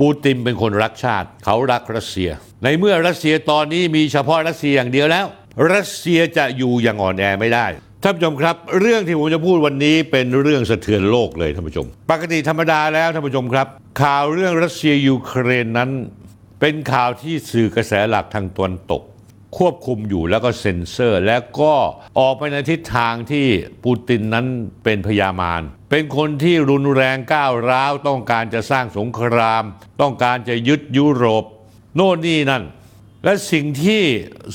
ปูตินเป็นคนรักชาติ เขารักรัสเซีย ในเมื่อรัสเซียตอนนี้มีเฉพาะรัสเซียอย่างเดียวแล้ว รัสเซียจะอยู่อย่างอ่อนแอไม่ได้ท่านผู้ชมครับ เรื่องที่ผมจะพูดวันนี้เป็นเรื่องสะเทือนโลกเลยท่านผู้ชม ปกติธรรมดาแล้วท่านผู้ชมครับ ข่าวเรื่องรัสเซียยูเครนนั้น เป็นข่าวที่สื่อกระแสหลักทางตะวันตก ควบคุมอยู่แล้วก็เซ็นเซอร์ และก็ออกไปในทิศทางที่ปูตินนั้นเป็นพยามารเป็นคนที่รุนแรงก้าวร้าว ต้องการจะสร้างสงคราม ต้องการจะยึดยุโรป โน่นนี่นั่น และสิ่งที่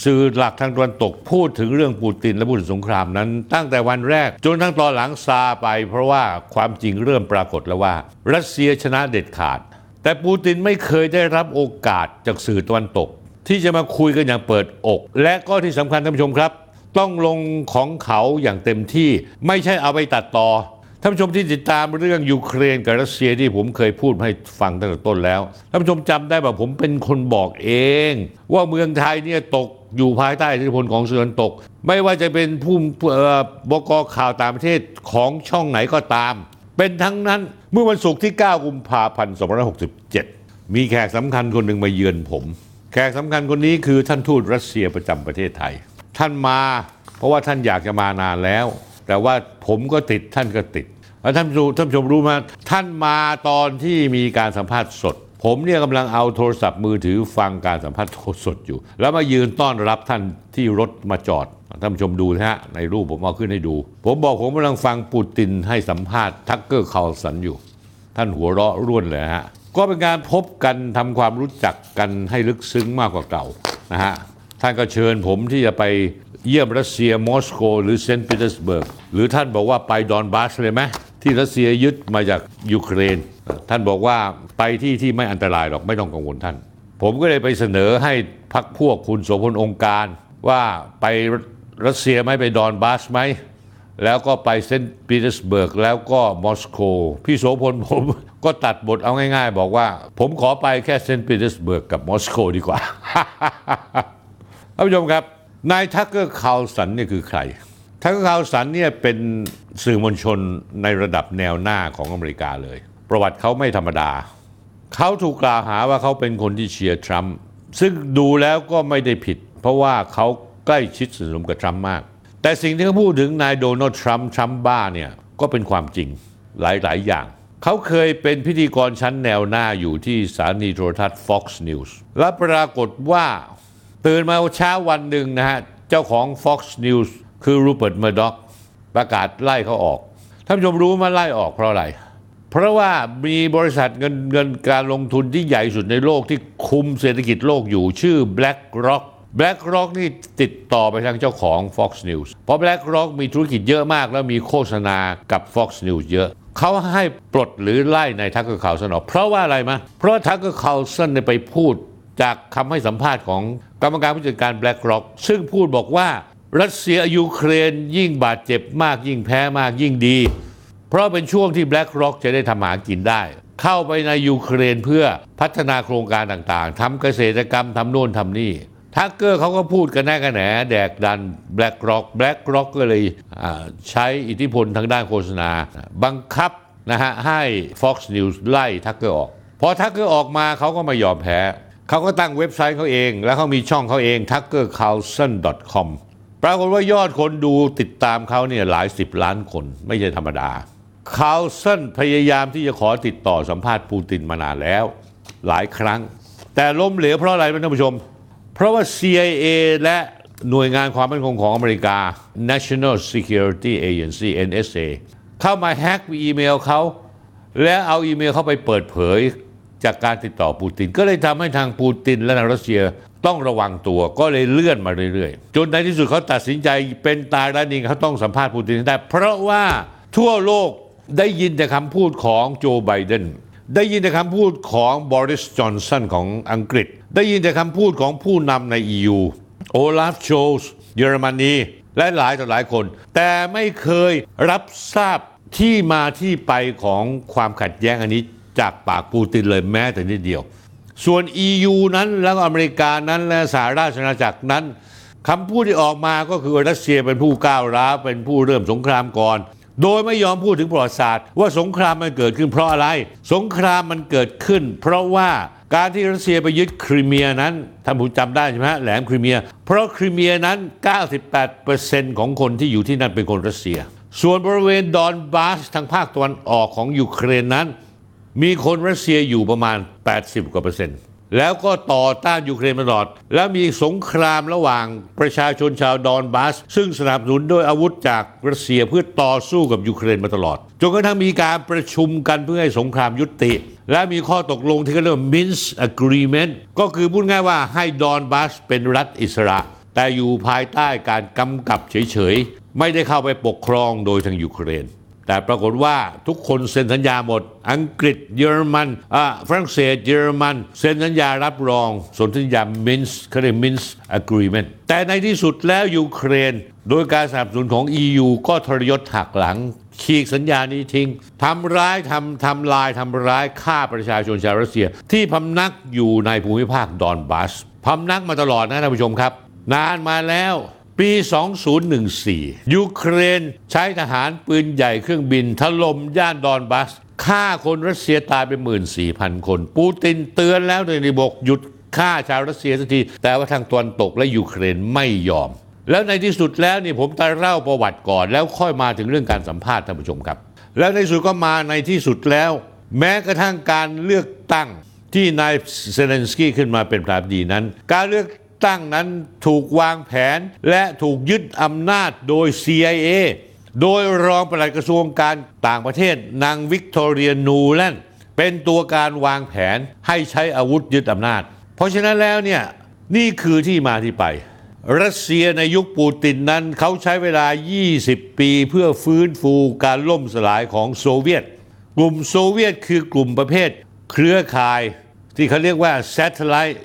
สื่อหลักทางตะวันตกพูดถึงเรื่องปูตินและพูดถึงสงครามนั้น ตั้งแต่วันแรกจนทั้งตอนหลังซาไป เพราะว่าความจริงเริ่มปรากฏแล้วว่า รัสเซียชนะเด็ดขาด แต่ปูตินไม่เคยได้รับโอกาสจากสื่อตะวันตก ที่จะมาคุยกันอย่างเปิดอก และก็ที่สำคัญท่านผู้ชมครับ ต้องลงของเขาอย่างเต็มที่ไม่ใช่เอาไปตัดต่อท่านผู้ชมที่ติดตามเรื่องยูเครนกับรัสเซียที่ผมเคยพูดให้ฟังตั้งแต่ต้นแล้วท่านผู้ชมจำได้ป่ะผมเป็นคนบอกเอง ว่าเมืองไทยเนี่ยตกอยู่ภายใต้อิทธิพลของสื่อตะวันตก ไม่ว่าจะเป็นผู้เอ่อบกข่าวต่างประเทศของช่องไหนก็ตาม เป็นทั้งนั้นเมื่อวันศุกร์ที่ 9 กุมภาพันธ์ 2567 มีแขกสำคัญคนหนึ่งมาเยือนผม แขกสำคัญคนนี้คือท่านทูตรัสเซียประจำประเทศไทย ท่านมาเพราะว่าท่านอยากจะมานานแล้ว แต่ว่าผมก็ติดท่านก็ติดแล้วท่านผู้ท่านชมรู้ไหมท่านมาตอนที่มีการสัมภาษณ์สด ผมเนี่ยกำลังเอาโทรศัพท์มือถือฟังการสัมภาษณ์สดอยู่ แล้วมายืนต้อนรับท่านที่รถมาจอดท่านผู้ชมดูนะฮะในรูปผมเอาขึ้นให้ดู ผมบอกผมกำลังฟังปูตินให้สัมภาษณ์ทักเกอร์คาร์ลสันอยู่ ท่านหัวเราะร่วนเลยฮะ ก็เป็นการพบกันทำความรู้จักกันให้ลึกซึ้งมากกว่าเก่านะฮะท่านก็เชิญผมที่จะไปเยี่ยมรัสเซียมอสโก หรือเซนต์ปีเตอร์สเบิร์กหรือท่านบอกว่าไปดอนบาสเลยไหมที่รัสเซียยึดมาจากยูเครน ท่านบอกว่าไปที่ที่ไม่อันตรายหรอกไม่ต้องกังวลท่าน ผมก็เลยไปเสนอให้พรรคพวกคุณโสภณ องค์การณ์ ว่าไปรัสเซียไหมไปดอนบาสไหม แล้วก็ไปเซนต์ปีเตอร์สเบิร์กแล้วก็มอสโก พี่โสภณผมก็ตัดบทเอาง่ายๆ บอกว่า ผมขอไปแค่เซนต์ปีเตอร์สเบิร์กกับมอสโกดีกว่าท่านผู้ชมครับนายทักเกอร์คาร์ลสันนี่คือใคร ทักเกอร์คาร์ลสันเนี่ยเป็นสื่อมวลชนในระดับแนวหน้าของอเมริกาเลย ประวัติเขาไม่ธรรมดา เขาถูกกล่าวหาว่าเขาเป็นคนที่เชียร์ทรัมป์ซึ่งดูแล้วก็ไม่ได้ผิด เพราะว่าเขาใกล้ชิดสนิทสนมกับทรัมป์มาก แต่สิ่งที่เขาพูดถึงนายโดนัลด์ทรัมป์ทรัมป์บ้าเนี่ยก็เป็นความจริงหลาย ๆ อย่าง เขาเคยเป็นพิธีกรชั้นแนวหน้าอยู่ที่สถานีโทรทัศน์ Fox News และปรากฏว่าตื่นมาเช้าวันหนึ่งนะฮะ เจ้าของ Fox News คือรูเปิร์ตเมอร์ด็อกประกาศไล่เขาออก ท่านผู้ชมรู้ไหมไล่ออกเพราะอะไร เพราะว่ามีบริษัทเงินเงินการลงทุนที่ใหญ่สุดในโลกที่คุมเศรษฐกิจโลกอยู่ชื่อ BlackRock BlackRock นี่ติดต่อไปทางเจ้าของ Fox News เพราะ BlackRock มีธุรกิจเยอะมาก แล้วมีโฆษณากับ Fox News เยอะ เขาให้ปลดหรือไล่นายทักเกอร์คาร์ลสันออกเพราะว่าอะไรมะ เพราะทักเกอร์คาร์ลสันไปพูดจากคำให้สัมภาษณ์ของกรรมการผู้จัดการ BlackRock ซึ่งพูดบอกว่ารัสเซียยูเครนยิ่งบาดเจ็บมากยิ่งแพ้มากยิ่งดี เพราะเป็นช่วงที่ BlackRock จะได้ทำหากินได้ เข้าไปในยูเครนเพื่อพัฒนาโครงการต่างๆทำเกษตรกรรมทำโน่นทำนี่ ทักเกอร์เขาก็พูดกระแนะกระแหนแดกดัน BlackRock BlackRock ก็เลยใช้อิทธิพลทางด้านโฆษณา บังคับนะฮะให้ Fox News ไล่ทักเกอร์ออก พอทักเกอร์ออกมาเขาก็ไม่ยอมแพ้เขาก็ตั้งเว็บไซต์เขาเอง แล้วเขามีช่องเขาเอง tuckercarlson.com ปรากฏว่ายอดคนดูติดตามเขาเนี่ยหลายสิบล้านคนไม่ใช่ธรรมดาคาร์ลสันพยายามที่จะขอติดต่อสัมภาษณ์ปูตินมานานแล้ว หลายครั้ง แต่ล้มเหลวเพราะอะไรท่านผู้ชม เพราะว่า CIA และหน่วยงานความมั่นคงของอเมริกา National Security Agency NSA เข้ามาแฮ็กอีเมลเขา แล้วเอาอีเมลเขาไปเปิดเผยจากการติดต่อปูติน ก็เลยทำให้ทางปูตินและทางรัสเซียต้องระวังตัวก็เลยเลื่อนมาเรื่อยๆ จนในที่สุดเขาตัดสินใจเป็นตายแล้วนิ่งเขาต้องสัมภาษณ์ปูตินได้ เพราะว่าทั่วโลกได้ยินแต่คำพูดของโจไบเดน ได้ยินแต่คำพูดของบริสจอนสันของอังกฤษ ได้ยินแต่คำพูดของผู้นำใน EU โอลาฟโชส์เยอรมนีและหลายต่อหลายคน แต่ไม่เคยรับทราบที่มาที่ไปของความขัดแย้งอันนี้จากปากปูตินเลยแม้แต่นิดเดียว ส่วน EU นั้นแล้วอเมริกานั้นและสหราชอาณาจักรนั้นคำพูดที่ออกมาก็คือรัสเซียเป็นผู้ก้าวร้าวเป็นผู้เริ่มสงครามก่อน โดยไม่ยอมพูดถึงประวัติศาสตร์ ว่าสงครามมันเกิดขึ้นเพราะอะไร สงครามมันเกิดขึ้น เพราะว่าการที่รัสเซียไปยึดคริเมียนั้นท่านผู้จำได้ใช่ไหมฮะแหลมคริเมีย เพราะคริเมียนั้น 98%ของคนที่อยู่ที่นั่นเป็นคนรัสเซีย ส่วนบริเวณดอนบาสทางภาคตะวันออกของยูเครนนั้น มีคนรัสเซียอยู่ประมาณ 80กว่าเปอร์เซ็นต์ แล้วก็ต่อต้านยูเครนมาตลอด แล้วมีสงครามระหว่างประชาชนชาวดอนบาส ซึ่งสนับสนุนด้วยอาวุธจากรัสเซียเพื่อต่อสู้กับยูเครนมาตลอด จนกระทั่งมีการประชุมกันเพื่อให้สงครามยุติ และมีข้อตกลงที่เขาเรียกว่า Minsk Agreement ก็คือพูดง่ายว่าให้ดอนบาสเป็นรัฐอิสระ แต่อยู่ภายใต้การกำกับเฉยๆ ไม่ได้เข้าไปปกครองโดยทางยูเครน แต่ปรากฏว่าทุกคนเซ็นสัญญาหมด อังกฤษเยอรมันอ่าฝรั่งเศสเยอรมัน เซ็นสัญญารับรองสนธิสัญญามินสก์เขาเรียก Minsk Agreement แต่ในที่สุดแล้วยูเครน โดยการสนับสนุนของ EU ก็ทรยศหักหลังฉีกสัญญานี้ทิ้งทำร้ายทำทำลายทำร้ายฆ่าประชาชนชาวรัสเซีย ที่พำนักอยู่ในภูมิภาคดอนบาสพำนักมาตลอดนะท่านผู้ชมครับ นานมาแล้ว ปี 2014 ยูเครนใช้ทหารปืนใหญ่เครื่องบินถล่มย่านดอนบาสฆ่าคนรัสเซียตายไป 14,000 คน ปูตินเตือนแล้วเนี่ยบอกหยุดฆ่าชาวรัสเซียสักที แต่ว่าทางตะวันตกและยูเครนไม่ยอม แล้วในที่สุดแล้วนี่ผมจะเล่าประวัติก่อน แล้วค่อยมาถึงเรื่องการสัมภาษณ์ท่านผู้ชมครับ แล้วในที่สุดก็มาในที่สุดแล้ว แม้กระทั่งการเลือกตั้งที่นายเซเลนสกี้ขึ้นมาเป็นประธานาธิบดีนั้น การเลือก ตั้งนั้นถูกวางแผนและถูกยึดอำนาจโดย CIA โดยรองปลัดกระทรวงการต่างประเทศนางวิกตอเรียนูแลนเป็นตัวการวางแผนให้ใช้อาวุธยึดอำนาจ เพราะฉะนั้นแล้วเนี่ยนี่คือที่มาที่ไป รัสเซียในยุคปูตินนั้นเขาใช้เวลา 20 ปีเพื่อฟื้นฟูการล่มสลายของโซเวียต กลุ่มโซเวียตคือกลุ่มประเภท เครือข่าย ที่เขาเรียกว่า satellite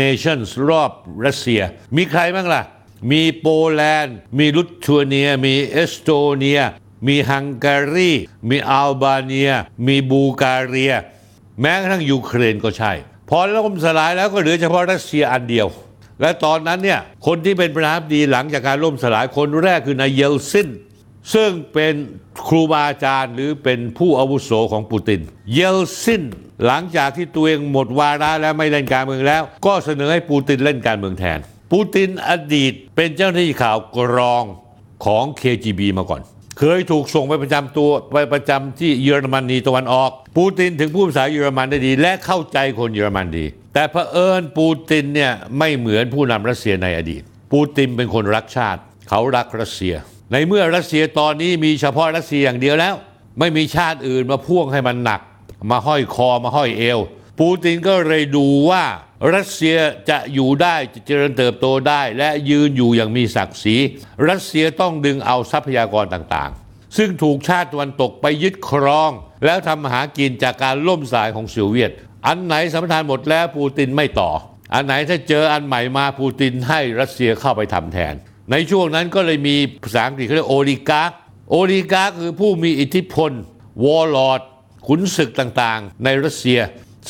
nations รอบรัสเซีย มีใครบ้างล่ะ มีโปแลนด์ มีลิทัวเนีย มีเอสโตเนีย มีฮังการี มีอัลบาเนีย มีบัลแกเรียแม้กระทั่งยูเครนก็ใช่ พอล่มสลายแล้วก็เหลือเฉพาะรัสเซียอันเดียว และตอนนั้นเนี่ยคนที่เป็นประธานาธิบดีหลังจากการล่มสลายคนแรกคือนายเยลซิน ซึ่งเป็นครูบาอาจารย์หรือเป็นผู้อาวุโสของปูติน เยลซินหลังจากที่ตัวเองหมดวาระแล้วไม่เล่นการเมืองแล้ว ก็เสนอให้ปูตินเล่นการเมืองแทน ปูตินอดีตเป็นเจ้าหน้าที่ข่าวกรองของ KGB มาก่อน เคยถูกส่งไปประจำตัวไปประจำที่เยอรมนีตะวันออก ปูตินถึงพูดภาษาเยอรมันได้ดี และเข้าใจคนเยอรมันดี แต่เผอิญปูตินเนี่ยไม่เหมือนผู้นำรัสเซียในอดีต ปูตินเป็นคนรักชาติ เขารักรัสเซีย ในเมื่อรัสเซียตอนนี้มีเฉพาะรัสเซียอย่างเดียวแล้ว ไม่มีชาติอื่นมาพ่วงให้มันหนัก มาห้อยคอมาห้อยเอว ปูตินก็เลยดูว่ารัสเซียจะอยู่ได้จะเจริญเติบโตได้ และยืนอยู่อย่างมีศักดิ์ศรีรัสเซียต้องดึงเอาทรัพยากรต่างๆ ซึ่งถูกชาติตะวันตกไปยึดครอง แล้วทำหากินจากการล่มสายของโซเวียต อันไหนสมทานหมดแล้วปูตินไม่ต่อ อันไหนถ้าเจออันใหม่มาปูตินให้รัสเซียเข้าไปทำแทน ในช่วงนั้นก็เลยมีภาษาอังกฤษเขาเรียก oligarch oligarch คือผู้มีอิทธิพล warlord ขุนศึกต่างๆ ในรัสเซีย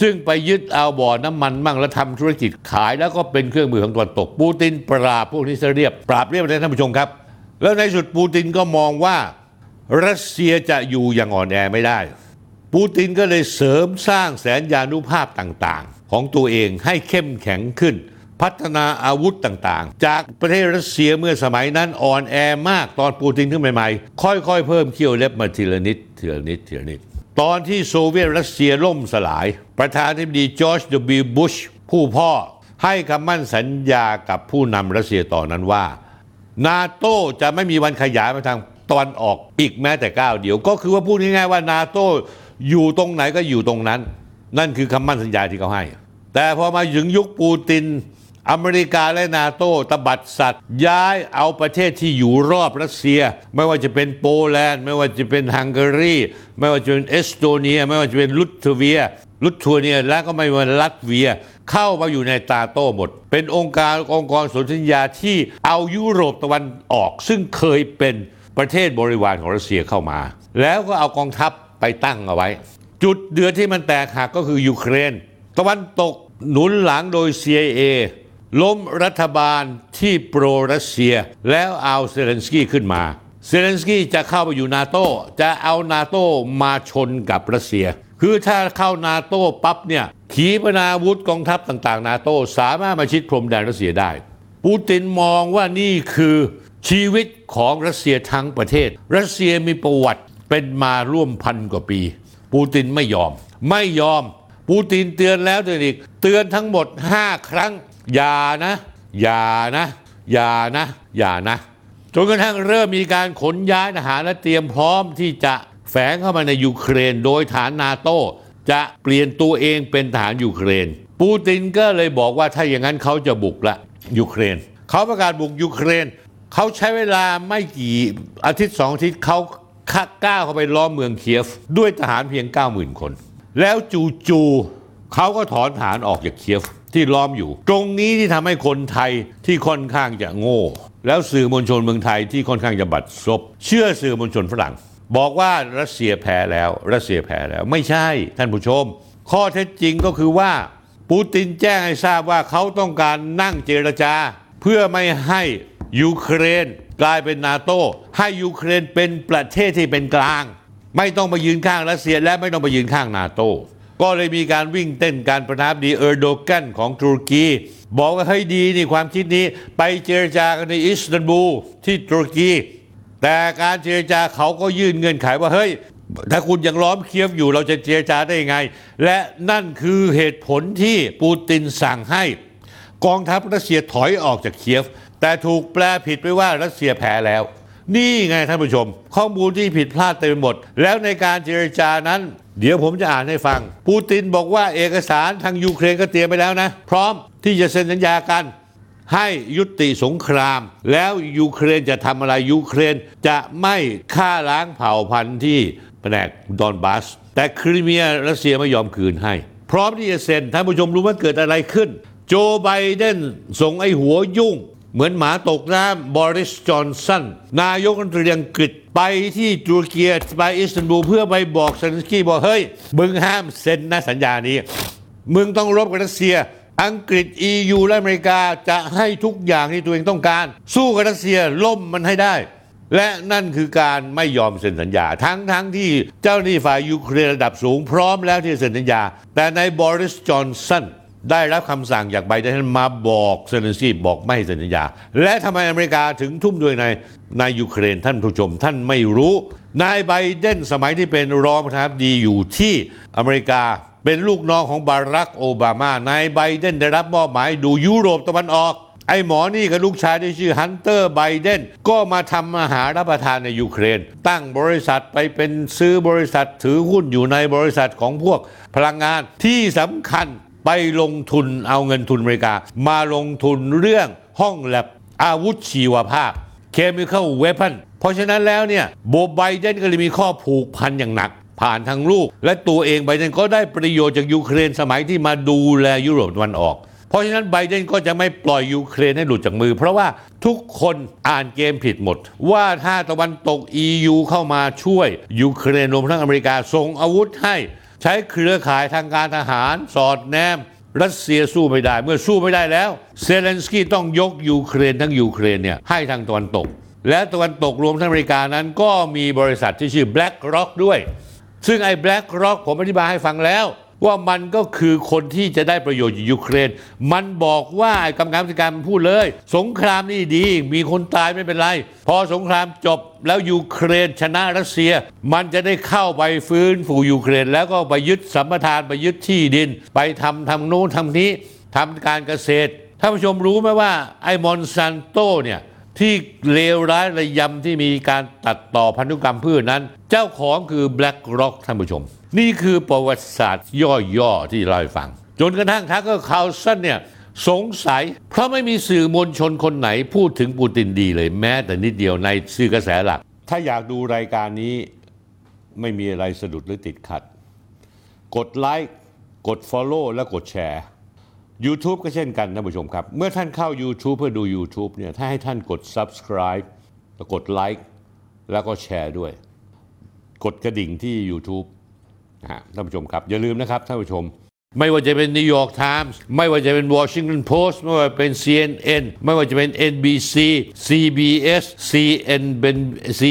ซึ่งไปยึดเอาบ่อน้ำมันมั่งแล้วทำธุรกิจขายแล้วก็เป็นเครื่องมือของตะวันตก ปูตินปราบพวกนี้ซะเรียบ ปราบเรียบเลยท่านผู้ชมครับ แล้วในสุดปูตินก็มองว่ารัสเซียจะอยู่อย่างอ่อนแอไม่ได้ ปูตินก็เลยเสริมสร้างแสนยานุภาพต่างๆ ของตัวเองให้เข้มแข็งขึ้น พัฒนาอาวุธต่างๆ จากประเทศรัสเซียเมื่อสมัยนั้นอ่อนแอมากตอนปูตินขึ้นใหม่ๆ ค่อยๆ เพิ่มเขี้ยวเล็บมาทีละนิดทีละนิดทีละนิด ตอนที่โซเวียตรัสเซียล่มสลาย ประธานาธิบดีจอร์จ W. บุชผู้พ่อให้คำมั่นสัญญากับผู้นำรัสเซียตอนนั้นว่า นาโต้จะไม่มีวันขยายไปทางตอนออกอีกแม้แต่ก้าวเดียว ก็คือว่าพูดง่ายๆว่านาโต้อยู่ตรงไหนก็อยู่ตรงนั้น นั่นคือคำมั่นสัญญาที่เขาให้ แต่พอมาถึงยุคปูติน อเมริกาและนาโต้ตระบัดสัตย์ ย้ายเอาประเทศที่อยู่รอบรัสเซีย ไม่ว่าจะเป็นโปแลนด์ ไม่ว่าจะเป็นฮังการี ไม่ว่าจะเป็นเอสโตเนีย ไม่ว่าจะเป็นลิทเวีย ลิทัวเนียและก็ไม่ว่าลัตเวีย เข้ามาอยู่ในนาโต้หมด เป็นองค์การองค์กรสนธิสัญญาที่เอายุโรปตะวันออก ซึ่งเคยเป็นประเทศบริวารของรัสเซียเข้ามา แล้วก็เอากองทัพไปตั้งเอาไว้ จุดเดือดที่มันแตกหักก็คือยูเครน ตะวันตกหนุนหลังโดย CIA ล้มรัฐบาลที่ pro รัสเซีย แล้วเอาเซเลนสกี้ขึ้นมา เซเลนสกี้จะเข้าไปอยู่นาโตจะเอานาโตมาชนกับรัสเซีย คือถ้าเข้านาโตปั๊บเนี่ยขีปนาวุธกองทัพต่างๆ นาโตสามารถมาชิดพรมแดนรัสเซียได้ ปูตินมองว่านี่คือชีวิตของรัสเซียทั้งประเทศ รัสเซียมีประวัติเป็นมาร่วมพันกว่าปี ปูตินไม่ยอม ไม่ยอม ปูตินเตือนแล้วเตือนอีก เตือนทั้งหมด 5 ครั้ง อย่านะ อย่านะ อย่านะ อย่านะจนกระทั่งเริ่มมีการขนย้ายทหารและเตรียมพร้อมที่จะแฝงเข้ามาในยูเครน โดยฐานนาโต้จะเปลี่ยนตัวเองเป็นทหารยูเครน ปูตินก็เลยบอกว่าถ้าอย่างนั้นเขาจะบุกละยูเครน เขาประกาศบุกยูเครน เขาใช้เวลาไม่กี่อาทิตย์สองอาทิตย์เขาก้าวเข้าไปล้อมเมืองเคียฟ ด้วยทหารเพียง 90,000 คน แล้วจู่ๆเขาก็ถอนทหารออกจากเคียฟ ที่ล้อมอยู่ ตรงนี้ที่ทำให้คนไทยที่ค่อนข้างจะโง่ แล้วสื่อมวลชนเมืองไทยที่ค่อนข้างจะบัดซบเชื่อสื่อมวลชนฝรั่ง บอกว่ารัสเซียแพ้แล้ว รัสเซียแพ้แล้ว ไม่ใช่ท่านผู้ชม ข้อเท็จจริงก็คือว่า ปูตินแจ้งให้ทราบว่าเขาต้องการนั่งเจรจา เพื่อไม่ให้ยูเครนกลายเป็นนาโตให้ยูเครนเป็นประเทศที่เป็นกลาง ไม่ต้องมายืนข้างรัสเซียและไม่ต้องมายืนข้างนาโต ก็เลยมีการวิ่งเต้นประธานาธิบดีเออร์โดกันของตุรกี บอกว่าเฮ้ยดีนี่ความคิดนี้ไปเจรจากันในอิสตันบูลที่ตุรกี แต่การเจรจาเขาก็ยื่นเงื่อนไขว่าเฮ้ย ถ้าคุณยังล้อมเคียฟอยู่เราจะเจรจาได้ยังไง และนั่นคือเหตุผลที่ปูตินสั่งให้ กองทัพรัสเซียถอยออกจากเคียฟ แต่ถูกแปลผิดไปว่ารัสเซียแพ้แล้ว นี่ไงท่านผู้ชม ข้อมูลที่ผิดพลาดเต็มไปหมด แล้วในการเจรจานั้น เดี๋ยวผมจะอ่านให้ฟัง ปูตินบอกว่าเอกสารทางยูเครนก็เตรียมไปแล้วนะ พร้อมที่จะเซ็นสัญญากันให้ยุติสงคราม แล้วยูเครนจะทำอะไรยูเครนจะไม่ฆ่าล้างเผ่าพันธุ์ที่แคว้นดอนบาส แต่คริเมียรัสเซียไม่ยอมคืนให้ พร้อมที่จะเซ็นท่านผู้ชมรู้ว่าเกิดอะไรขึ้น โจไบเดนส่งไอ้หัวยุ่ง เหมือนหมาตกน้ำบอริสจอห์นสันนายกรัฐมนตรีอังกฤษไปที่ตุรกีไปอิสตันบูลเพื่อไปบอกเซเลนสกี้บอกเฮ้ย มึงห้ามเซ็นนะสัญญานี้ มึงต้องรบกับรัสเซีย อังกฤษ EU และอเมริกาจะให้ทุกอย่างที่ตัวเองต้องการ สู้กับรัสเซียล้มมันให้ได้ และนั่นคือการไม่ยอมเซ็นสัญญา ทั้งทั้งที่เจ้าหน้าที่ฝ่ายยูเครนระดับสูงพร้อมแล้วที่จะเซ็นสัญญา แต่นายบอริสจอห์นสัน ได้รับคำสั่งจากไบเดนมาบอกเซเลนสกี้บอกไม่ให้เซ็นสัญญา และทำไมอเมริกาถึงทุ่มด้วยในในยูเครนท่านผู้ชมท่านไม่รู้ นายไบเดนสมัยที่เป็นรองประธานาธิบดีอยู่ที่อเมริกาเป็นลูกน้องของบารักโอบามานายไบเดนได้รับมอบหมายดูยุโรปตะวันออก ไอ้หมอนี่กับลูกชายที่ชื่อฮันเตอร์ไบเดนก็มาทำอาหารรับประทานในยูเครน ตั้งบริษัทไปเป็นซื้อบริษัทถือหุ้นอยู่ในบริษัทของพวกพลังงานที่สำคัญ ไปลงทุนเอาเงินทุนอเมริกา มาลงทุนเรื่องห้องแลบอาวุธชีวภาพ chemical weapon เพราะฉะนั้นแล้วเนี่ยโบไบเดนก็เลยมีข้อผูกพันอย่างหนัก ผ่านทางลูก และตัวเองไบเดนก็ได้ประโยชน์จากยูเครนสมัยที่มาดูแลยุโรปตะวันออก เพราะฉะนั้นไบเดนก็จะไม่ปล่อยยูเครนให้หลุดจากมือ เพราะว่าทุกคนอ่านเกมผิดหมด ว่าถ้าตะวันตก EU เข้ามาช่วยยูเครนรวมทั้งอเมริกาส่งอาวุธให้ ใช้เครือข่ายทางการทหารสอดแนม รัสเซียสู้ไม่ได้ เมื่อสู้ไม่ได้แล้ว เซเลนสกี้ต้องยกยูเครนทั้งยูเครนเนี่ยให้ทางตะวันตก และตะวันตกรวมทั้งอเมริกานั้นก็มีบริษัทที่ชื่อ BlackRock ด้วย ซึ่งไอ้ BlackRock ผมอธิบายให้ฟังแล้ว ว่ามันก็คือคนที่จะได้ประโยชน์จากยูเครน มันบอกว่าไอ้กรรมการผู้จัดการพูดเลย สงครามนี่ดี มีคนตายไม่เป็นไร พอสงครามจบแล้วยูเครนชนะรัสเซีย มันจะได้เข้าไปฟื้นฟูยูเครน แล้วก็ไปยึดสัมปทานไปยึดที่ดิน ไปทำทำโน้นทำนี้ทำการเกษตรท่านผู้ชมรู้ไหมว่าไอ้มอนซันโตเนี่ยที่เลวร้ายระยำที่มีการตัดต่อพันธุกรรมพืชนั้น เจ้าของคือ BlackRock ท่านผู้ชม นี่คือประวัติศาสตร์ย่อๆที่เล่าให้ฟัง จนกระทั่งทักเกอร์คาร์ลสันเนี่ยสงสัย เพราะไม่มีสื่อมวลชนคนไหนพูดถึงปูตินดีเลยแม้แต่นิดเดียวในสื่อกระแสหลัก ถ้าอยากดูรายการนี้ไม่มีอะไรสะดุดหรือติดขัด กดไลค์กด Follow และกดแชร์ YouTube ก็เช่นกันท่านผู้ชมครับ เมื่อท่านเข้า YouTube เพื่อดู YouTube เนี่ยถ้าให้ท่านกด Subscribe แล้วกดไลค์แล้วก็แชร์ด้วย กดกระดิ่งที่ YouTube นะท่านผู้ชมครับ อย่าลืมนะครับท่านผู้ชม ไม่ว่าจะเป็น New York Times ไม่ว่าจะเป็น Washington Post ไม่ว่าเป็น CNN ไม่ว่าจะเป็น NBC CBS CN เป็น C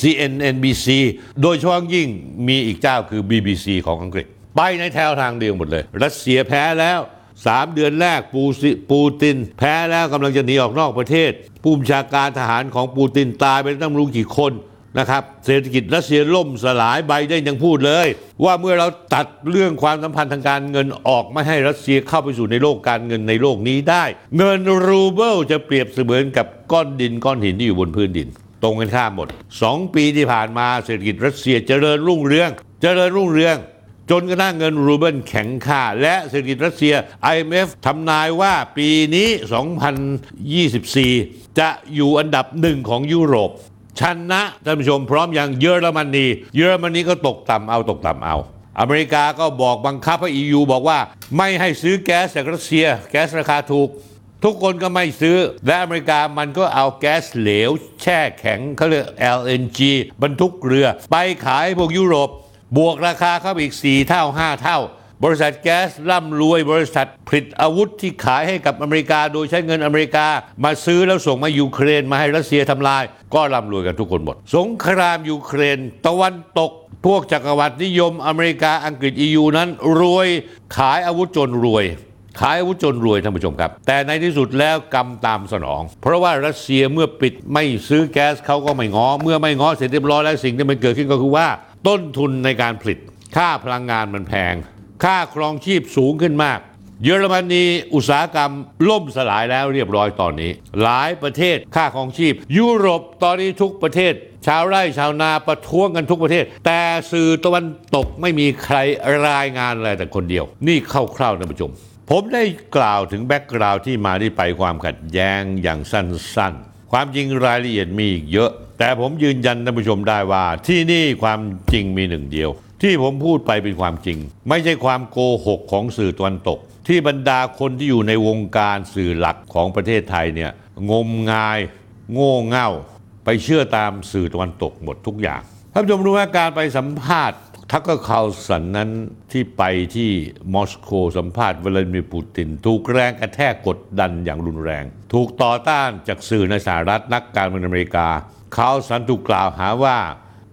CNNBC โดยเฉพาะยิ่งมีอีกเจ้าคือ BBC ของอังกฤษ ไปในแถวทางเดียวหมดเลย รัสเซียแพ้แล้ว3เดือนแรกปูซิปูติน แพ้แล้วกำลังจะหนีออกนอกประเทศ ผู้บัญชาการทหารของปูตินตายไปตั้งรู้กี่คน นะครับเศรษฐกิจรัสเซียล่มสลายไบเดนยังพูดเลย ว่าเมื่อเราตัดเรื่องความสัมพันธ์ทางการเงินออกไม่ให้รัสเซียเข้าไปสู่ในโลกการเงินในโลกนี้ได้ เงินรูเบิลจะเปรียบเสมือนกับก้อนดินก้อนหินที่อยู่บนพื้นดิน ตรงกันข้ามหมด 2 ปีที่ผ่านมาเศรษฐกิจรัสเซียเจริญรุ่งเรือง เจริญรุ่งเรือง จนกระทั่งเงินรูเบิลแข็งค่า และเศรษฐกิจรัสเซีย IMF ทำนายว่าปีนี้ 2024 จะอยู่อันดับหนึ่งของยุโรป ชนะท่านผู้ชมพร้อมอย่างเยอรมนี เยอรมนีก็ตกต่ำเอาตกต่ำเอา อเมริกาก็บอกบังคับให้ EU บอกว่าไม่ให้ซื้อแก๊สจากรัสเซีย แก๊สราคาถูก ทุกคนก็ไม่ซื้อ และอเมริกามันก็เอาแก๊สเหลว แช่แข็งเขาเรียก LNG บรรทุกเรือ ไปขายพวกยุโรป บวกราคาเข้าไปอีก 4 เท่า 5 เท่า บริษัทแก๊สร่ำรวยบริษัทผลิตอาวุธที่ขายให้กับอเมริกา โดยใช้เงินอเมริกา มาซื้อแล้วส่งมายูเครนมาให้รัสเซียทำลาย ก็ร่ำรวยกันทุกคนหมด สงครามยูเครน ตะวันตก พวกจักรวรรดินิยมอเมริกาอังกฤษ EU นั้น รวยขายอาวุธจนรวยขายอาวุธจนรวยท่านผู้ชมครับ แต่ในที่สุดแล้วกรรมตามสนอง เพราะว่ารัสเซียเมื่อปิดไม่ซื้อแก๊สเขาก็ไม่งอ เมื่อไม่งอเสร็จเรียบร้อยแล้วสิ่งที่มันเกิดขึ้นก็คือว่า ต้นทุนในการผลิตค่าพลังงานมันแพง ค่าครองชีพสูงขึ้นมาก เยอรมนีอุตสาหกรรมล่มสลายแล้วเรียบร้อยตอนนี้ หลายประเทศค่าครองชีพ ยุโรปตอนนี้ทุกประเทศ ชาวไร่ชาวนาประท้วงกันทุกประเทศ แต่สื่อตะวันตกไม่มีใครรายงานอะไรแต่คนเดียว นี่คร่าวๆท่านผู้ชมผมได้กล่าวถึงแบ็กกราวที่มาที่ไปความขัดแย้งอย่างสั้นๆ ความจริงรายละเอียดมีอีกเยอะ แต่ผมยืนยันท่านผู้ชมได้ว่าที่นี่ความจริงมีหนึ่งเดียว ที่ผมพูดไปเป็นความจริง ไม่ใช่ความโกหกของสื่อตะวันตก ที่บรรดาคนที่อยู่ในวงการสื่อหลักของประเทศไทยเนี่ยงมงาย โง่เง่า ไปเชื่อตามสื่อตะวันตกหมดทุกอย่างท่านผู้ชมรู้ว่าการไปสัมภาษณ์ทักเกอร์คาร์ลสันนั้นที่ไปที่มอสโกสัมภาษณ์วลาดิเมียร์ปูติน ถูกแรงกระแทกกดดันอย่างรุนแรง ถูกต่อต้านจากสื่อในสหรัฐนักการเมืองอเมริกาคาร์ลสันถูกกล่าวหาว่า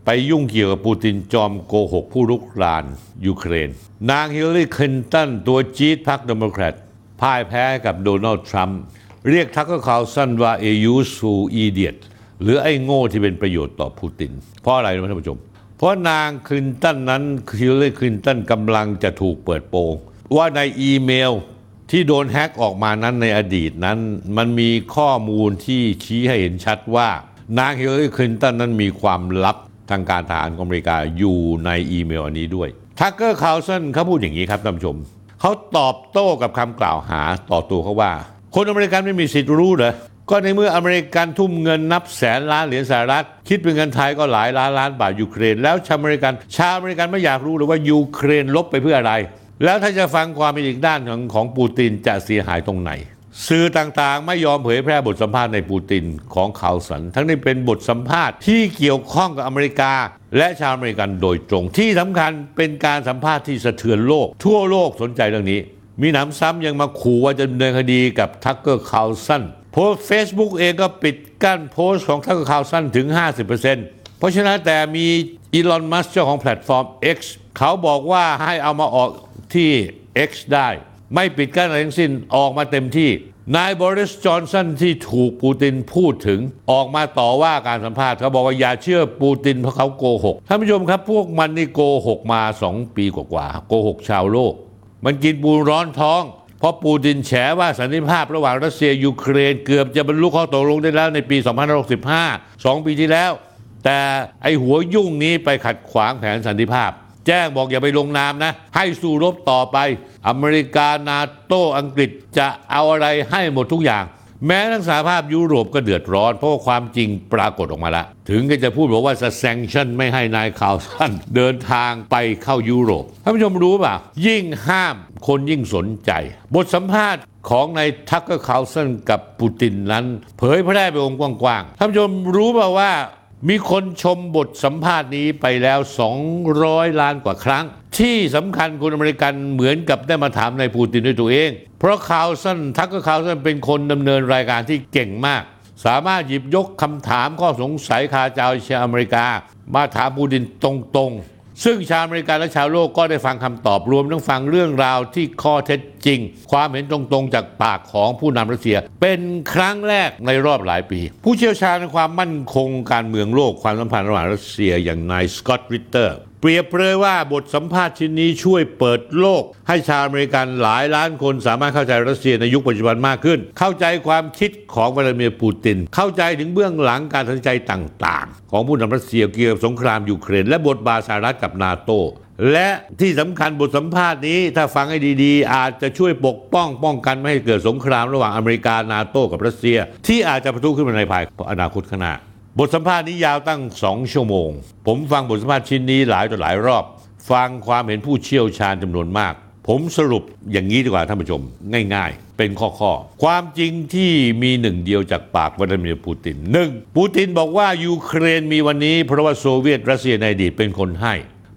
ไปยุ่งเกี่ยวกับปูตินจอมโกหกผู้รุกรานยูเครน นางฮิลลารีคลินตันตัวจี๊ดพรรคเดโมแครตพ่ายแพ้กับโดนัลด์ทรัมป์เรียกทักเกอร์คาร์ลสันว่า a useful idiot หรือไอ้โง่ที่เป็นประโยชน์ต่อปูติน เพราะอะไรนะท่านผู้ชม เพราะนางคลินตันนั้นฮิลลารีคลินตันกำลังจะถูกเปิดโปงว่าในอีเมลที่โดนแฮ็กออกมานั้นในอดีตนั้น มันมีข้อมูลที่ชี้ให้เห็นชัดว่า นางฮิลลารีคลินตันนั้นมีความลับ ทางการทหารของอเมริกาอยู่ในอีเมลอันนี้ด้วยทักเกอร์คาร์ลสันเขาพูดอย่างนี้ครับท่านผู้ชมเขาตอบโต้กับคำกล่าวหาต่อตัวเขาว่า คนอเมริกันไม่มีสิทธิ์รู้เหรอก็ในเมื่ออเมริกันทุ่มเงินนับแสนล้านเหรียญสหรัฐ คิดเป็นเงินไทยก็หลายล้านล้านบาทยูเครน แล้วชาวอเมริกัน ชาวอเมริกันไม่อยากรู้เลยว่ายูเครนรบไปเพื่ออะไร แล้วถ้าจะฟังความเห็นอีกด้านของของปูตินจะเสียหายตรงไหน สื่อต่างๆ ไม่ยอมเผยแพร่บทสัมภาษณ์นายปูตินของคาร์ลสัน ทั้งนี้เป็นบทสัมภาษณ์ที่เกี่ยวข้องกับอเมริกา และชาวอเมริกันโดยตรง ที่สำคัญเป็นการสัมภาษณ์ที่สะเทือนโลก ทั่วโลกสนใจเรื่องนี้ มีหนำซ้ำยังมาขู่ว่าจะดำเนินคดีกับทักเกอร์คาร์ลสันโพสต์เฟซบุ๊กเองก็ปิดกั้นโพสต์ของทักเกอร์คาร์ลสันถึง 50%เพราะฉะนั้นแต่มีอีลอนมัสก์เจ้าของแพลตฟอร์ม X เขาบอกว่าให้เอามาออกที่ X ได้ ไม่ปิดกั้นอะไรทั้งสิ้นออกมาเต็มที่ นายบอริสจอห์นสันที่ถูกปูตินพูดถึง ออกมาต่อว่าการสัมภาษณ์เขาบอกว่าอย่าเชื่อปูตินเพราะเขาโกหกท่านผู้ชมครับ พวกมันนี่โกหกมา 2 ปีกว่าๆโกหกชาวโลก มันกินปูนร้อนท้อง เพราะปูตินแฉว่าสันติภาพระหว่างรัสเซียยูเครนเกือบจะบรรลุข้อตกลงได้แล้วในปี 2565 2 ปีที่แล้ว แต่ไอหัวยุ่งนี้ไปขัดขวางแผนสันติภาพ แจ้งบอกอย่าไปลงนามนะ ให้สู้รบต่อไป อเมริกานาโตอังกฤษจะเอาอะไรให้หมดทุกอย่าง แม้ทั้งสหภาพยุโรปก็เดือดร้อน เพราะว่าความจริงปรากฏออกมาแล้วถึงก็จะพูดบอกว่าจะแซงชั่นไม่ให้นายข่าวสั้นเดินทางไปเข้ายุโรปท่านผู้ชมรู้ป่ะยิ่งห้ามคนยิ่งสนใจ บทสัมภาษณ์ของนายทักเกอร์คาลสันกับปูตินนั้น เผยแพร่ไปวงกว้างๆท่านผู้ชมรู้ป่ะว่า มีคนชมบทสัมภาษณ์นี้ไปแล้ว 200 ล้านกว่าครั้ง ที่สำคัญคุณอเมริกันเหมือนกับได้มาถามนายปูตินด้วยตัวเอง เพราะคาวสันทักก็คาวสันเป็นคนดำเนินรายการที่เก่งมาก สามารถหยิบยกคำถามข้อสงสัยคาใจชาวอเมริกา มาถามปูตินตรงๆ ซึ่งชาวอเมริกันและชาวโลกก็ได้ฟังคำตอบรวมทั้งฟังเรื่องราวที่ข้อเท็จจริง ความเห็นตรงๆจากปากของผู้นำรัสเซีย เป็นครั้งแรกในรอบหลายปี ผู้เชี่ยวชาญในความมั่นคงการเมืองโลกความสัมพันธ์ระหว่างรัสเซียอย่างนายสกอตต์ริตเตอร์ เปรียบเปรยว่าบทสัมภาษณ์ชิ้นนี้ช่วยเปิดโลก ให้ชาวอเมริกันหลายล้านคนสามารถเข้าใจรัสเซียในยุคปัจจุบันมากขึ้น เข้าใจความคิดของวลาดิเมียร์ปูติน เข้าใจถึงเบื้องหลังการตัดสินใจต่างๆ ของผู้นำรัสเซียเกี่ยวกับสงครามยูเครนและบทบาทสหรัฐกับนาโตและที่สำคัญบทสัมภาษณ์นี้ถ้าฟังให้ดีๆ อาจจะช่วยปกป้องป้องกันไม่ให้เกิดสงครามระหว่างอเมริกานาโตกับรัสเซีย ที่อาจจะประทุขึ้นมาในภายอนาคตข้างหน้า บทสัมภาษณ์นี้ยาวตั้งสองชั่วโมง ผมฟังบทสัมภาษณ์ชิ้นนี้หลายต่อหลายรอบ ฟังความเห็นผู้เชี่ยวชาญจำนวนมาก ผมสรุปอย่างนี้ดีกว่าท่านผู้ชม ง่าย ๆ เป็นข้อๆ ความจริงที่มีหนึ่งเดียวจากปากวลาดิเมียร์ปูตินหนึ่งปูตินบอกว่ายูเครนมีวันนี้เพราะว่าโซเวียตรัสเซียในอดีตเป็นคนให้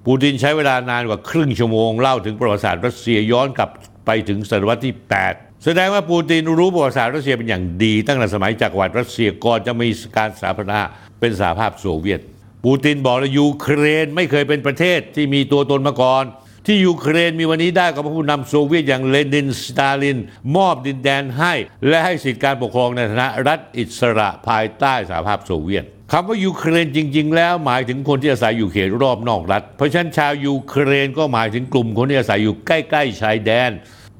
ปูตินใช้เวลานานกว่าครึ่งชั่วโมงเล่าถึงประวัติศาสตร์รัสเซียย้อนกลับไปถึงศตวรรษที่ 8 แสดงว่าปูตินรู้ประวัติศาสตร์รัสเซียเป็นอย่างดี ตั้งแต่สมัยจักรวรรดิรัสเซียก่อนจะมีการสถาปนาเป็นสหภาพโซเวียต ปูตินบอกเลยยูเครนไม่เคยเป็นประเทศที่มีตัวตนมาก่อน ที่ยูเครนมีวันนี้ได้ก็เพราะผู้นำโซเวียตอย่างเลนินสตาลิน มอบดินแดนให้ และให้สิทธิการปกครองในฐานะรัฐอิสระภายใต้สหภาพโซเวียตคำว่ายูเครนจริง ๆ แล้วหมายถึงคนที่อาศัยอยู่เขตรอบนอกรัฐ เพราะฉะนั้นชาวยูเครนก็หมายถึงกลุ่มคนที่อาศัยอยู่ใกล้ ๆ ชายแดน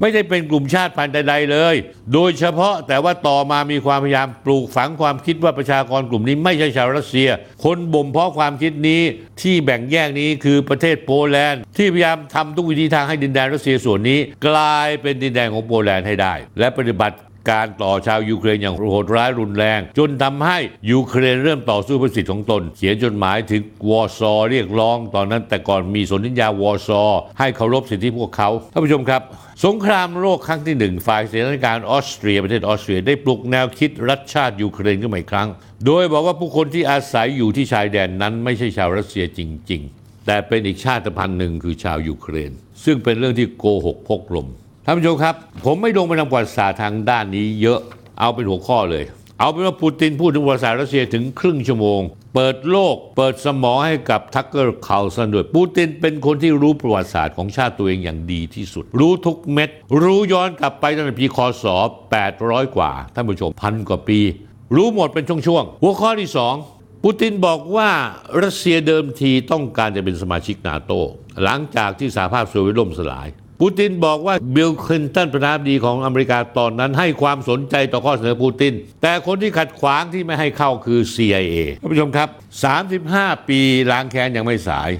ไม่ได้เป็นกลุ่มชาติพันธุ์ใดๆเลย โดยเฉพาะแต่ว่าต่อมามีความพยายามปลูกฝังความคิดว่าประชากรกลุ่มนี้ไม่ใช่ชาวรัสเซีย คนบ่มเพาะความคิดนี้ที่แบ่งแยกนี้คือประเทศโปแลนด์ ที่พยายามทำทุกวิธีทางให้ดินแดนรัสเซียส่วนนี้ กลายเป็นดินแดนของโปแลนด์ให้ได้ และปฏิบัติ การต่อชาวยูเครนอย่างโหดร้ายรุนแรง จนทำให้ยูเครนเริ่มต่อสู้เพื่อสิทธิของตน เขียนจดหมายถึงวอร์ซอเรียกร้องตอนนั้น แต่ก่อนมีสนธิสัญญาวอร์ซอให้เคารพสิทธิพวกเขาท่านผู้ชมครับสงครามโลกครั้งที่หนึ่งฝ่ายเสนาธิการออสเตรียประเทศออสเตรียได้ปลุกแนวคิดรัฐชาติยูเครนขึ้นมาอีกครั้ง โดยบอกว่าผู้คนที่อาศัยอยู่ที่ชายแดนนั้นไม่ใช่ชาวรัสเซียจริง ๆ แต่เป็นอีกชาติพันธุ์หนึ่งคือชาวยูเครน ซึ่งเป็นเรื่องที่โกหกพกลม ท่านผู้ชมครับ ผมไม่ลงไปทำประวัติศาสตร์ทางด้านนี้เยอะเอาเป็นหัวข้อเลย เอาเป็นว่าปูตินพูดถึงประวัติศาสตร์รัสเซียถึงครึ่งชั่วโมง เปิดโลก เปิดสมองให้กับทักเกอร์คาร์ลสันด้วยปูตินเป็นคนที่รู้ประวัติศาสตร์ของชาติตัวเองอย่างดีที่สุด รู้ทุกเม็ด รู้ย้อนกลับไปตั้งแต่ปีคศ800 กว่า ท่านผู้ชมพันกว่าปี รู้หมดเป็นช่วงๆหัวข้อที่สองปูตินบอกว่ารัสเซียเดิมทีต้องการจะเป็นสมาชิกนาโต หลังจากที่สหภาพโซเวียตล่มสลาย ปูตินบอกว่าบิลคลินตันประธานาธิบดีของอเมริกาตอนนั้นให้ความสนใจต่อข้อเสนอปูติน แต่คนที่ขัดขวางที่ไม่ให้เข้าคือ CIA ท่านผู้ชมครับ 35 ปีล้างแค้นยังไม่สาย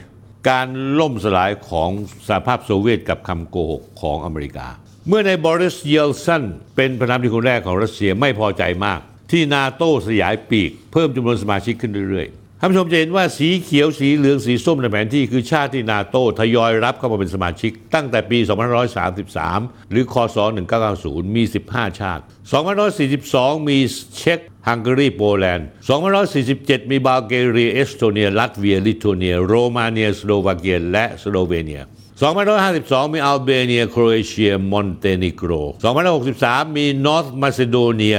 การล่มสลายของสหภาพโซเวียตกับคำโกหกของอเมริกา เมื่อนายบอริสเยลต์ซินเป็นประธานาธิบดีคนแรกของรัสเซียไม่พอใจมาก ที่นาโตสยายปีก เพิ่มจำนวนสมาชิกขึ้นเรื่อยๆ ท่านผู้ชมจะเห็นว่าสีเขียวสีเหลืองสีส้มในแผนที่คือชาติที่นาโตทยอยรับเข้ามาเป็นสมาชิก ตั้งแต่ปี 2533 หรือคศ 1990 มี 15 ชาติ 2542 มีเช็กฮังการีโปแลนด์ 2547 มีบัลแกเรียเอสโตเนีย ลัตเวีย ลิทัวเนีย โรมาเนีย สโลวาเกีย และสโลเวเนีย 2552 มีอัลเบเนีย โครเอเชีย มอนเตเนโกร 2563 มีนอร์ทมาซิโดเนีย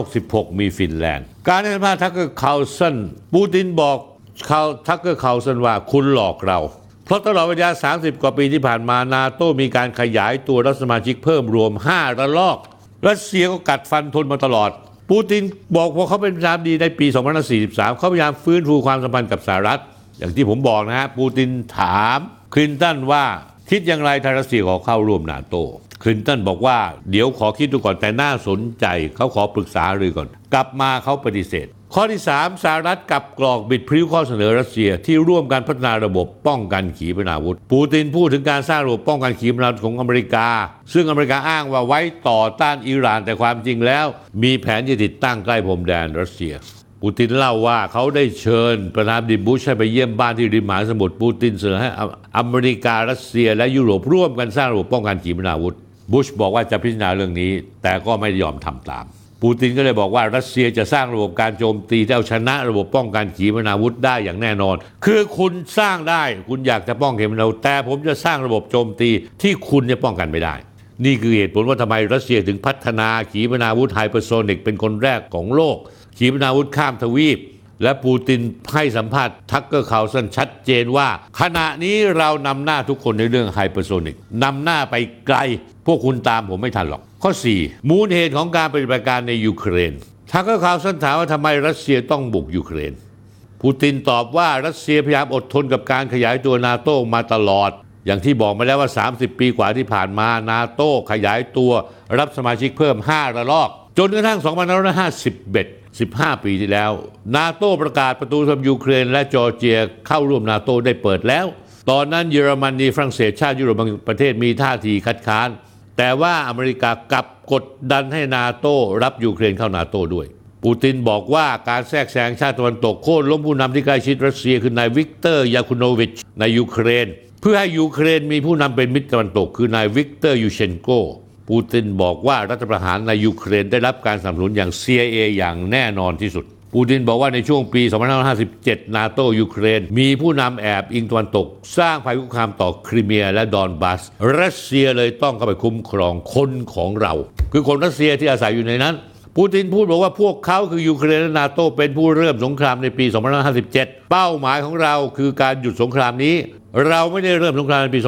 2566 มีฟินแลนด์ การให้สัมภาษณ์ทักเกอร์คาร์ลสันปูตินบอกคาทักเกอร์คาร์ลสันว่าคุณหลอกเรา เพราะตลอดระยะ30 กว่าปีที่ผ่านมานาโตมีการขยายตัวรัฐสมาชิกเพิ่มรวม 5 ระลอก รัสเซียก็กัดฟันทนมาตลอด ปูตินบอกพอเขาเป็นประธานาธิบดีในปี 2543 เขาพยายามฟื้นฟูความสัมพันธ์กับสหรัฐ อย่างที่ผมบอกนะฮะปูตินถาม คลินตันว่าคิดอย่างไรถ้ารัสเซียขอเข้าร่วมนาโตคลินตันบอกว่าเดี๋ยวขอคิดดูก่อนแต่น่าสนใจ เขาขอปรึกษาหรือก่อน กลับมาเขาปฏิเสธ ข้อที่ 3สหรัฐกับกรอกบิดพริ้วข้อเสนอรัสเซียที่ร่วมกันพัฒนาระบบป้องกันขีปนาวุธ ปูตินพูดถึงการสร้างระบบป้องกันขีปนาวุธของอเมริกา ซึ่งอเมริกาอ้างว่าไว้ต่อต้านอิหร่านแต่ความจริงแล้ว มีแผนจะติดตั้งใกล้พรมแดนรัสเซีย ปูตินเล่าว่าเขาได้เชิญประธานาธิบดีบุชให้ไปเยี่ยมบ้านที่ริมมหาสมุทรปูตินเสนอให้อเมริการัสเซียและยุโรปร่วมกันสร้างระบบป้องกันขีปนาวุธ บุชบอกว่าจะพิจารณาเรื่องนี้ แต่ก็ไม่ยอมทำตาม ปูตินก็เลยบอกว่ารัสเซียจะสร้างระบบการโจมตีที่เอาชนะระบบป้องกันขีปนาวุธได้อย่างแน่นอน คือคุณสร้างได้คุณอยากจะป้องกันขีปนาวุธแต่ผมจะสร้างระบบโจมตีที่คุณจะป้องกันไม่ได้นี่คือเหตุผลว่าทำไมรัสเซียถึงพัฒนาขีปนาวุธไฮเปอร์โซนิกเป็นคนแรกของโลก ขีปนาวุธข้ามทวีป และปูตินให้สัมภาษณ์ทักเกอร์คาร์ลสันชัดเจนว่า ขณะนี้เรานำหน้าทุกคนในเรื่องไฮเปอร์โซนิกนำหน้าไปไกล พวกคุณตามผมไม่ทันหรอก ข้อ 4 มูลเหตุของการปฏิบัติการในยูเครนทักเกอร์คาร์ลสันถามว่าทำไมรัสเซียต้องบุกยูเครนปูตินตอบว่ารัสเซียพยายามอดทนกับการขยายตัวนาโตมาตลอด อย่างที่บอกมาแล้วว่า 30 ปีกว่าที่ผ่านมานาโตขยายตัวรับสมาชิกเพิ่ม 5 ระลอก จนกระทั่ง 2551 15 ปีที่แล้ว นาโต้ประกาศประตูสำหรับยูเครน และจอร์เจียเข้าร่วมนาโต้ได้เปิดแล้ว ตอนนั้นเยอรมนีฝรั่งเศสชาติยุโรปบางประเทศมีท่าทีคัดค้าน แต่ว่าอเมริกากลับกดดันให้นาโต้รับยูเครนเข้านาโต้ด้วย ปูตินบอกว่าการแทรกแซงชาติตะวันตกโค่นล้มผู้นำที่ใกล้ชิดรัสเซียคือนายวิกเตอร์ยานูโควิชในยูเครน เพื่อให้ยูเครนมีผู้นำเป็นมิตรตะวันตกคือนายวิกเตอร์ยูเชนโก ปูตินบอกว่ารัฐประหารในยูเครนได้รับการสนับสนุนอย่าง CIA อย่างแน่นอนที่สุด ปูตินบอกว่าในช่วงปี 2557 นาโตยูเครน มีผู้นำแอบอิงตะวันตก สร้างภัยคุกคามต่อคริเมียและดอนบัสรัสเซียเลยต้องเข้าไปคุ้มครองคนของเรา คือคนรัสเซียที่อาศัยอยู่ในนั้นปูตินพูดบอกว่าพวกเขาคือยูเครนและนาโตเป็นผู้เริ่มสงครามในปี 2557 เป้าหมายของเราคือการหยุดสงครามนี้ เราไม่ได้เริ่มสงครามในปี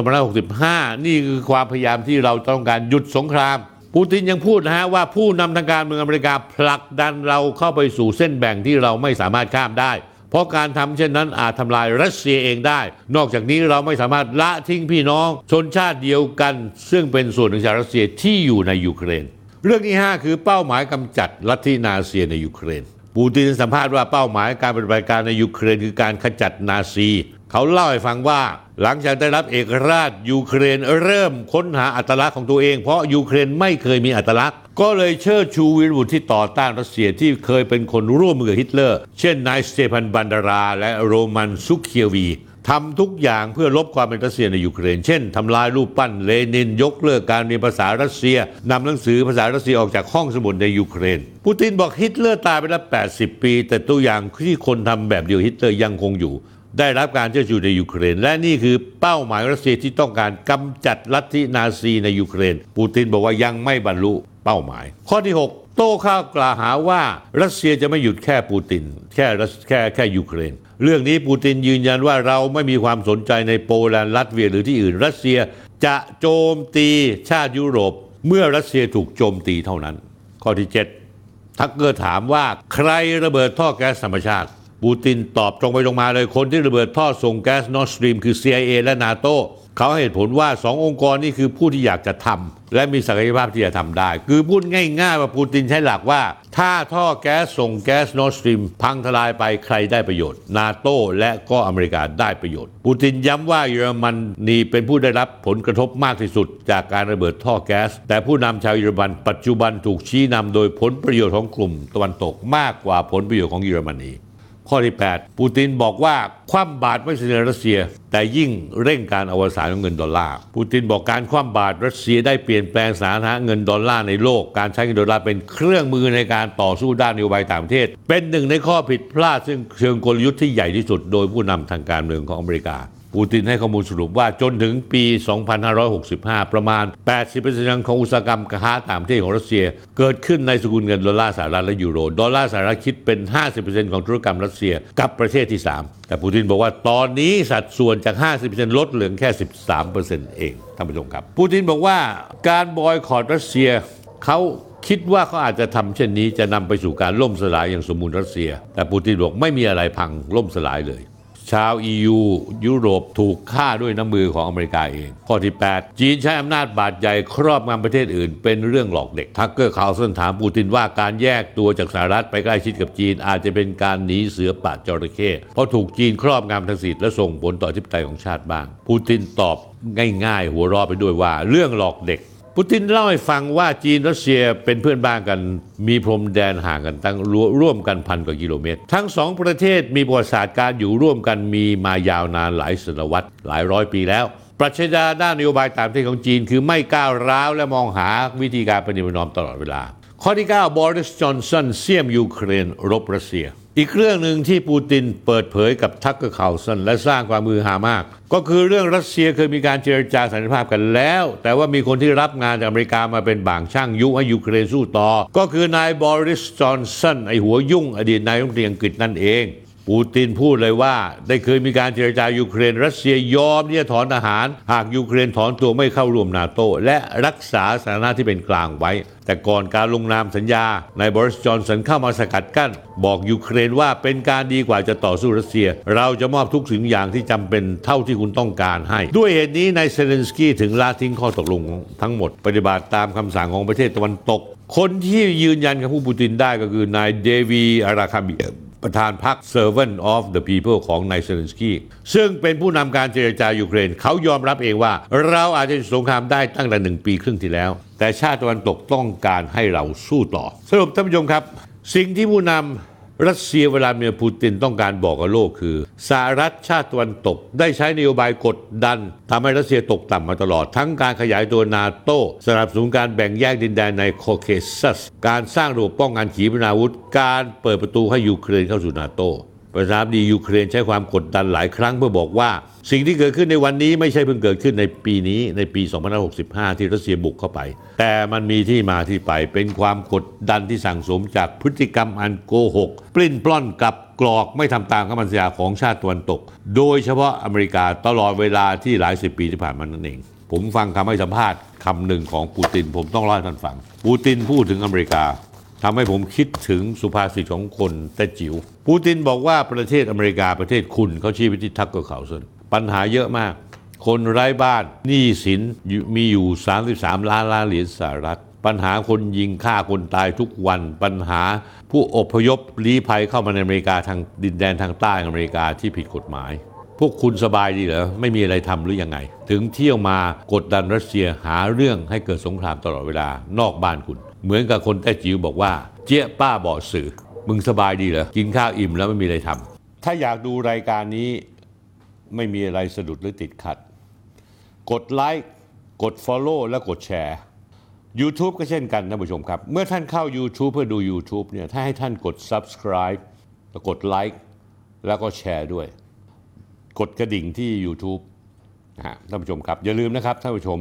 2565 นี่คือความพยายามที่เราต้องการหยุดสงคราม ปูตินยังพูดนะฮะว่าผู้นำทางการเมืองอเมริกาผลักดันเราเข้าไปสู่เส้นแบ่งที่เราไม่สามารถข้ามได้ เพราะการทำเช่นนั้นอาจทำลายรัสเซียเองได้ นอกจากนี้เราไม่สามารถละทิ้งพี่น้อง ชนชาติเดียวกัน ซึ่งเป็นส่วนหนึ่งจากรัสเซียที่อยู่ในยูเครน เรื่องที่ 5 คือเป้าหมายกำจัดลัทธินาซีในยูเครนปูตินสัมภาษณ์ว่าเป้าหมายการปฏิบัติการในยูเครนคือการขจัดนาซี เขาเล่าให้ฟังว่า หลังจากได้รับเอกราชยูเครนเริ่มค้นหาอัตลักษณ์ของตัวเอง เพราะยูเครนไม่เคยมีอัตลักษณ์ ก็เลยเชิดชูวีรบุรุษที่ต่อต้านรัสเซียที่เคยเป็นคนร่วมมือกับฮิตเลอร์ เช่นนายสเตฟานบันดารา และโรมันซุกเคียวีทำทุกอย่างเพื่อลบความเป็นรัสเซียในยูเครน เช่นทำลายรูปปั้นเลนินยกเลิกการเรียนภาษารัสเซียนำหนังสือภาษารัสเซียออกจากห้องสมุดในยูเครน ปูตินบอกฮิตเลอร์ตายไปแล้ว 80 ปี แต่ตัวอย่างที่คนทำแบบเดียวฮิตเลอร์ยังคงอยู่ ได้รับการเชิดชูในยูเครน และนี่คือเป้าหมายรัสเซียที่ต้องการกำจัดลัทธินาซีในยูเครน ปูตินบอกว่ายังไม่บรรลุเป้าหมาย ข้อที่ 6 โต้ข้อกล่าวหาว่ารัสเซียจะไม่หยุดแค่ปูติน แค่แค่แค่ยูเครน เรื่องนี้ปูตินยืนยันว่าเราไม่มีความสนใจในโปแลนด์ลัตเวียหรือที่อื่นรัสเซียจะโจมตีชาติยุโรป เมื่อรัสเซียถูกโจมตีเท่านั้น ข้อที่ 7 ทักเกอร์ถามว่าใครระเบิดท่อแก๊สธรรมชาติ ปูตินตอบตรงไปตรงมาเลยคนที่ระเบิดท่อส่งแก๊สนอร์สตรีมคือ CIA และนาโตเขาเหตุผลว่าสององค์กรนี้คือผู้ที่อยากจะทำและมีศักยภาพที่จะทำได้ คือพูดง่ายๆว่าปูตินใช้หลักว่า ถ้าท่อแก๊สส่งแก๊สนอร์สตรีมพังทลายไปใครได้ประโยชน์ นาโตและก็อเมริกาได้ประโยชน์ ปูตินย้ำว่าเยอรมนีเป็นผู้ได้รับผลกระทบมากที่สุด จากการระเบิดท่อแก๊ส แต่ผู้นำชาวเยอรมันปัจจุบันถูกชี้นำโดยผลประโยชน์ของกลุ่มตะวันตกมากกว่าผลประโยชน์ของเยอรมนี ข้อที่ 8 ปูตินบอกว่า คว่ำบาตรไม่สะเทือนรัสเซีย แต่ยิ่งเร่งการอวสานของเงินดอลลาร์ปูตินบอกการคว่ำบาตรรัสเซียได้เปลี่ยนแปลงสถานะเงินดอลลาร์ในโลก การใช้เงินดอลลาร์เป็นเครื่องมือในการต่อสู้ด้านนโยบายต่างประเทศ เป็นหนึ่งในข้อผิดพลาดซึ่งเชิงกลยุทธ์ที่ใหญ่ที่สุดโดยผู้นำทางการเมืองของอเมริกา ปูตินให้ข้อมูลสรุปว่าจนถึงปี 2565 ประมาณ 80%ของอุตสาหกรรมค้าต่างประเทศของรัสเซีย เกิดขึ้นในสกุลเงินดอลลาร์สหรัฐและยูโร ดอลลาร์สหรัฐคิดเป็น 50%ของธุรกรรมรัสเซียกับประเทศที่ 3 แต่ปูตินบอกว่าตอนนี้สัดส่วนจาก 50%ลดเหลือแค่ 13%เองท่านผู้ชมครับ ปูตินบอกว่าการบอยคอรรัสเซียเขาคิดว่าเขาอาจจะทำเช่นนี้จะนำไปสู่การล่มสลายอย่างสมบูรณ์รัสเซีย แต่ปูตินบอกไม่มีอะไรพังล่มสลายเลย ชาว EU ยุโรปถูกฆ่าด้วยน้ำมือของอเมริกาเอง ข้อที่ 8 จีนใช้อำนาจบาตรใหญ่ครอบงำประเทศอื่น เป็นเรื่องหลอกเด็ก ทักเกอร์คาร์ลสันถามปูตินว่าการแยกตัวจากสหรัฐไปใกล้ชิดกับจีน อาจจะเป็นการหนีเสือปะจระเข้เพราะถูกจีนครอบงำทางเศรษฐกิจและส่งผลต่ออธิปไตยของชาติบ้าง ปูตินตอบง่ายๆ หัวเราะไปด้วยว่าเรื่องหลอกเด็ก ปูตินเล่าให้ฟังว่าจีนรัสเซียเป็นเพื่อนบ้านกัน มีพรมแดนห่างกันตั้งร่วมกันพันกว่ากิโลเมตร ทั้งสองประเทศมีประวัติศาสตร์การอยู่ร่วมกันมีมายาวนานหลายศตวรรษหลายร้อยปีแล้วปรัชญาด้านนโยบายต่างประเทศของจีน คือไม่ก้าวร้าวและมองหาวิธีการประนีประนอมตลอดเวลา ข้อที่ 9 บอริส จอนสันเสี้ยมยูเครน รบรัสเซีย อีกเรื่องหนึ่งที่ปูตินเปิดเผยกับทักเกอร์ คาร์ลสันและสร้างความฮือฮามาก ก็คือเรื่องรัสเซียเคยมีการเจรจาสันติภาพกันแล้ว แต่ว่ามีคนที่รับงานจากอเมริกามาเป็นบ่างช่างยุให้ยูเครนสู้ต่อ ก็คือนายบอริสจอนสันไอหัวยุ่งอดีตนายกรัฐมนตรีอังกฤษนั่นเอง ปูตินพูดเลยว่าได้เคยมีการเจรจายูเครน รัสเซียยอมที่จะถอนทหาร หากยูเครนถอนตัวไม่เข้าร่วมนาโต และรักษาสถานะที่เป็นกลางไว้ แต่ก่อนการลงนามสัญญานายบอริสจอนสันเข้ามาสกัดกั้น บอกยูเครนว่าเป็นการดีกว่าจะต่อสู้รัสเซีย เราจะมอบทุกสิ่งอย่างที่จำเป็นเท่าที่คุณต้องการให้ ด้วยเหตุนี้นายเซเลนสกี้ถึงละทิ้งข้อตกลงทั้งหมด ปฏิบัติตามคำสั่งของประเทศตะวันตก คนที่ยืนยันกับผู้ปูตินได้ก็คือนายเดวิด อาราคาเมีย ประธานพรรค Servant of the People ของนายเซเลนสกี้ซึ่งเป็นผู้นำการเจรจายูเครน เขายอมรับเองว่า เราอาจจะสงครามได้ตั้งแต่หนึ่งปีครึ่งที่แล้ว แต่ชาติตะวันตกต้องการให้เราสู้ต่อ สรุปท่านผู้ชมครับ สิ่งที่ผู้นำ รัสเซียวลาดิเมียร์ ปูตินต้องการบอกกับโลกคือสหรัฐชาติตะวันตก ได้ใช้นโยบายกดดันทำให้รัสเซียตกต่ำมาตลอด ทั้งการขยายตัวนาโต้สนับสนุนการแบ่งแยกดินแดนในโคเคซัส การสร้างระบบป้องกันขีปนาวุธ การเปิดประตูให้ยูเครนเข้าสู่นาโต้ ประธานาธิบดียูเครนใช้ความกดดันหลายครั้งเพื่อบอกว่า สิ่งที่เกิดขึ้นในวันนี้ไม่ใช่เพิ่งเกิดขึ้นในปีนี้ในปี 2565 ที่รัสเซียบุกเข้าไป แต่มันมีที่มาที่ไปเป็นความกดดันที่สั่งสมจากพฤติกรรมอันโกหก ปลิ้นปล้อนกับกรอกไม่ทำตามคำมั่นสัญญาของชาติตะวันตก โดยเฉพาะอเมริกาตลอดเวลาที่หลายสิบปีที่ผ่านมานั่นเอง ผมฟังคำให้สัมภาษณ์คำหนึ่งของปูติน ผมต้องเล่าให้ท่านฟังปูตินพูดถึงอเมริกา ทำให้ผมคิดถึงสุภาษิตของคนแต่จิ๋วปูตินบอกว่าประเทศอเมริกาประเทศคุณเขาชี้ไปที่ทักเกอร์ข่าวนปัญหาเยอะมาก คนไร้บ้านหนี้สินอยู่มีอยู่ 33 ล้านล้านเหรียญสหรัฐ ปัญหาคนยิงฆ่าคนตายทุกวัน ปัญหาผู้อพยพลี้ภัยเข้ามาในอเมริกาทางดินแดนทางใต้อเมริกาที่ผิดกฎหมาย พวกคุณสบายดีเหรอไม่มีอะไรทำหรือยังไง ถึงเที่ยวมากดดันรัสเซียหาเรื่องให้เกิดสงครามตลอดเวลานอกบ้านคุณ เหมือนกับคนแต้จิ๋วบอกว่า เจ๊ยป้าบอกสื่อ มึงสบายดีเหรอ กินข้าวอิ่มแล้วไม่มีอะไรทำถ้าอยากดูรายการนี้ไม่มีอะไรสะดุดหรือติดขัด กดไลค์กด Follow และกดแชร์ YouTube ก็เช่นกันท่านผู้ชมครับ เมื่อท่านเข้า YouTube เพื่อดู YouTube เนี่ยถ้าให้ท่านกด Subscribe แล้วกดไลค์แล้วก็แชร์ด้วย กดกระดิ่งที่ YouTube นะฮะท่านผู้ชมครับ อย่าลืมนะครับท่านผู้ชม